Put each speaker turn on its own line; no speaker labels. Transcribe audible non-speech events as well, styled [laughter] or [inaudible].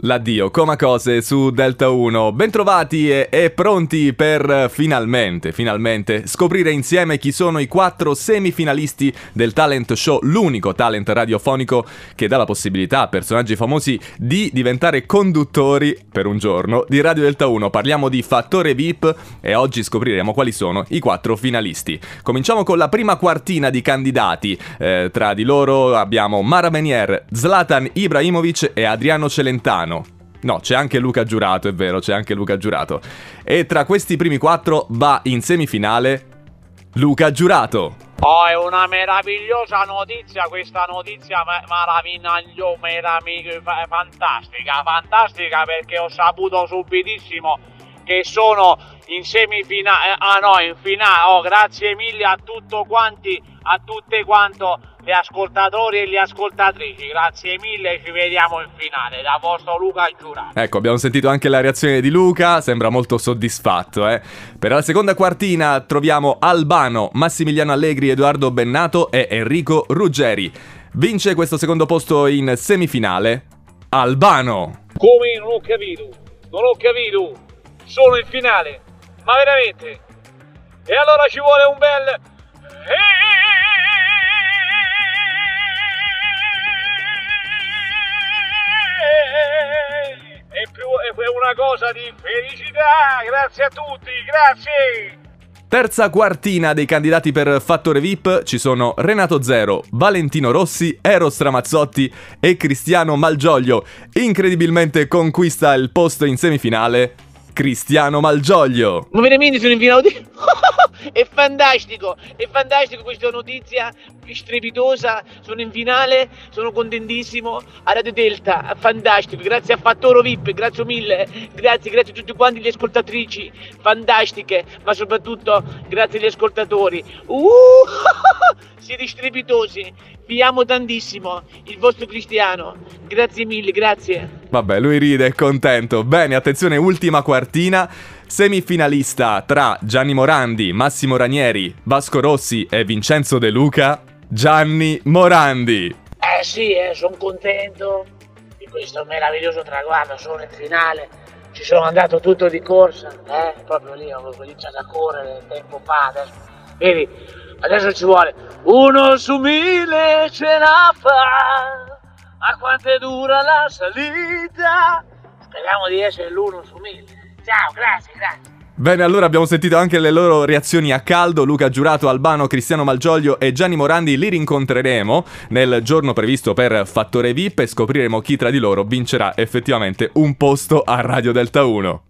L'addio, coma cose su Delta 1. Bentrovati e, e, pronti per finalmente, finalmente scoprire insieme chi sono i quattro semifinalisti del talent show, l'unico talent radiofonico che dà la possibilità a personaggi famosi di diventare conduttori per un giorno di Radio Delta 1. Parliamo di Fattore VIP e oggi scopriremo quali sono i quattro finalisti. Cominciamo con la prima quartina di candidati. Eh, tra di loro abbiamo Mara Menier, Zlatan Ibrahimovic e Adriano Celentano. No, c'è anche Luca Giurato, è vero, c'è anche Luca Giurato. E tra questi primi quattro va in semifinale Luca Giurato.
Oh, è una meravigliosa notizia, questa notizia meravigliosa, fantastica, fantastica perché ho saputo subitissimo che sono in semifinale, eh, ah no, in finale, oh grazie mille a tutto quanti, a tutte quanto le ascoltatori e le ascoltatrici, grazie mille, ci vediamo in finale, da vostro Luca Giurato.
Ecco, abbiamo sentito anche la reazione di Luca, sembra molto soddisfatto, eh. Per la seconda quartina troviamo Albano, Massimiliano Allegri, Edoardo Bennato e Enrico Ruggeri. Vince questo secondo posto in semifinale Albano.
Come non ho capito? Non ho capito sono in finale. Ma veramente? E allora ci vuole un bel... È, più, è una cosa di felicità. Grazie a tutti, grazie.
Terza quartina dei candidati per Fattore VIP ci sono Renato Zero, Valentino Rossi, Eros Ramazzotti e Cristiano Malgioglio. Incredibilmente conquista il posto in semifinale Cristiano Malgioglio.
Ma veramente sono in finale? [laughs] è fantastico, è fantastico questa notizia strepitosa. Sono in finale, sono contentissimo. A Radio Delta, fantastico. Grazie a Fattoro VIP, grazie mille. Grazie, grazie a tutti quanti le ascoltatrici, fantastiche, ma soprattutto grazie agli ascoltatori. Uh, [laughs] siete strepitosi. Vi amo tantissimo, il vostro Cristiano. Grazie mille, grazie.
Vabbè, lui ride, è contento. Bene, attenzione, ultima quartina. Semifinalista tra Gianni Morandi, Massimo Ranieri, Vasco Rossi e Vincenzo De Luca, Gianni Morandi.
Eh sì, eh, sono contento di questo meraviglioso traguardo, sono in finale. Ci sono andato tutto di corsa, eh, proprio lì ho cominciato a correre tempo fa, adesso. Vedi, adesso ci vuole uno su mille ce la fa, ma quanto dura la salita? Speriamo di essere l'uno su mille. Ciao, grazie, grazie.
Bene, allora abbiamo sentito anche le loro reazioni a caldo. Luca Giurato, Albano, Cristiano Malgioglio e Gianni Morandi li rincontreremo nel giorno previsto per Fattore VIP e scopriremo chi tra di loro vincerà effettivamente un posto a Radio Delta 1.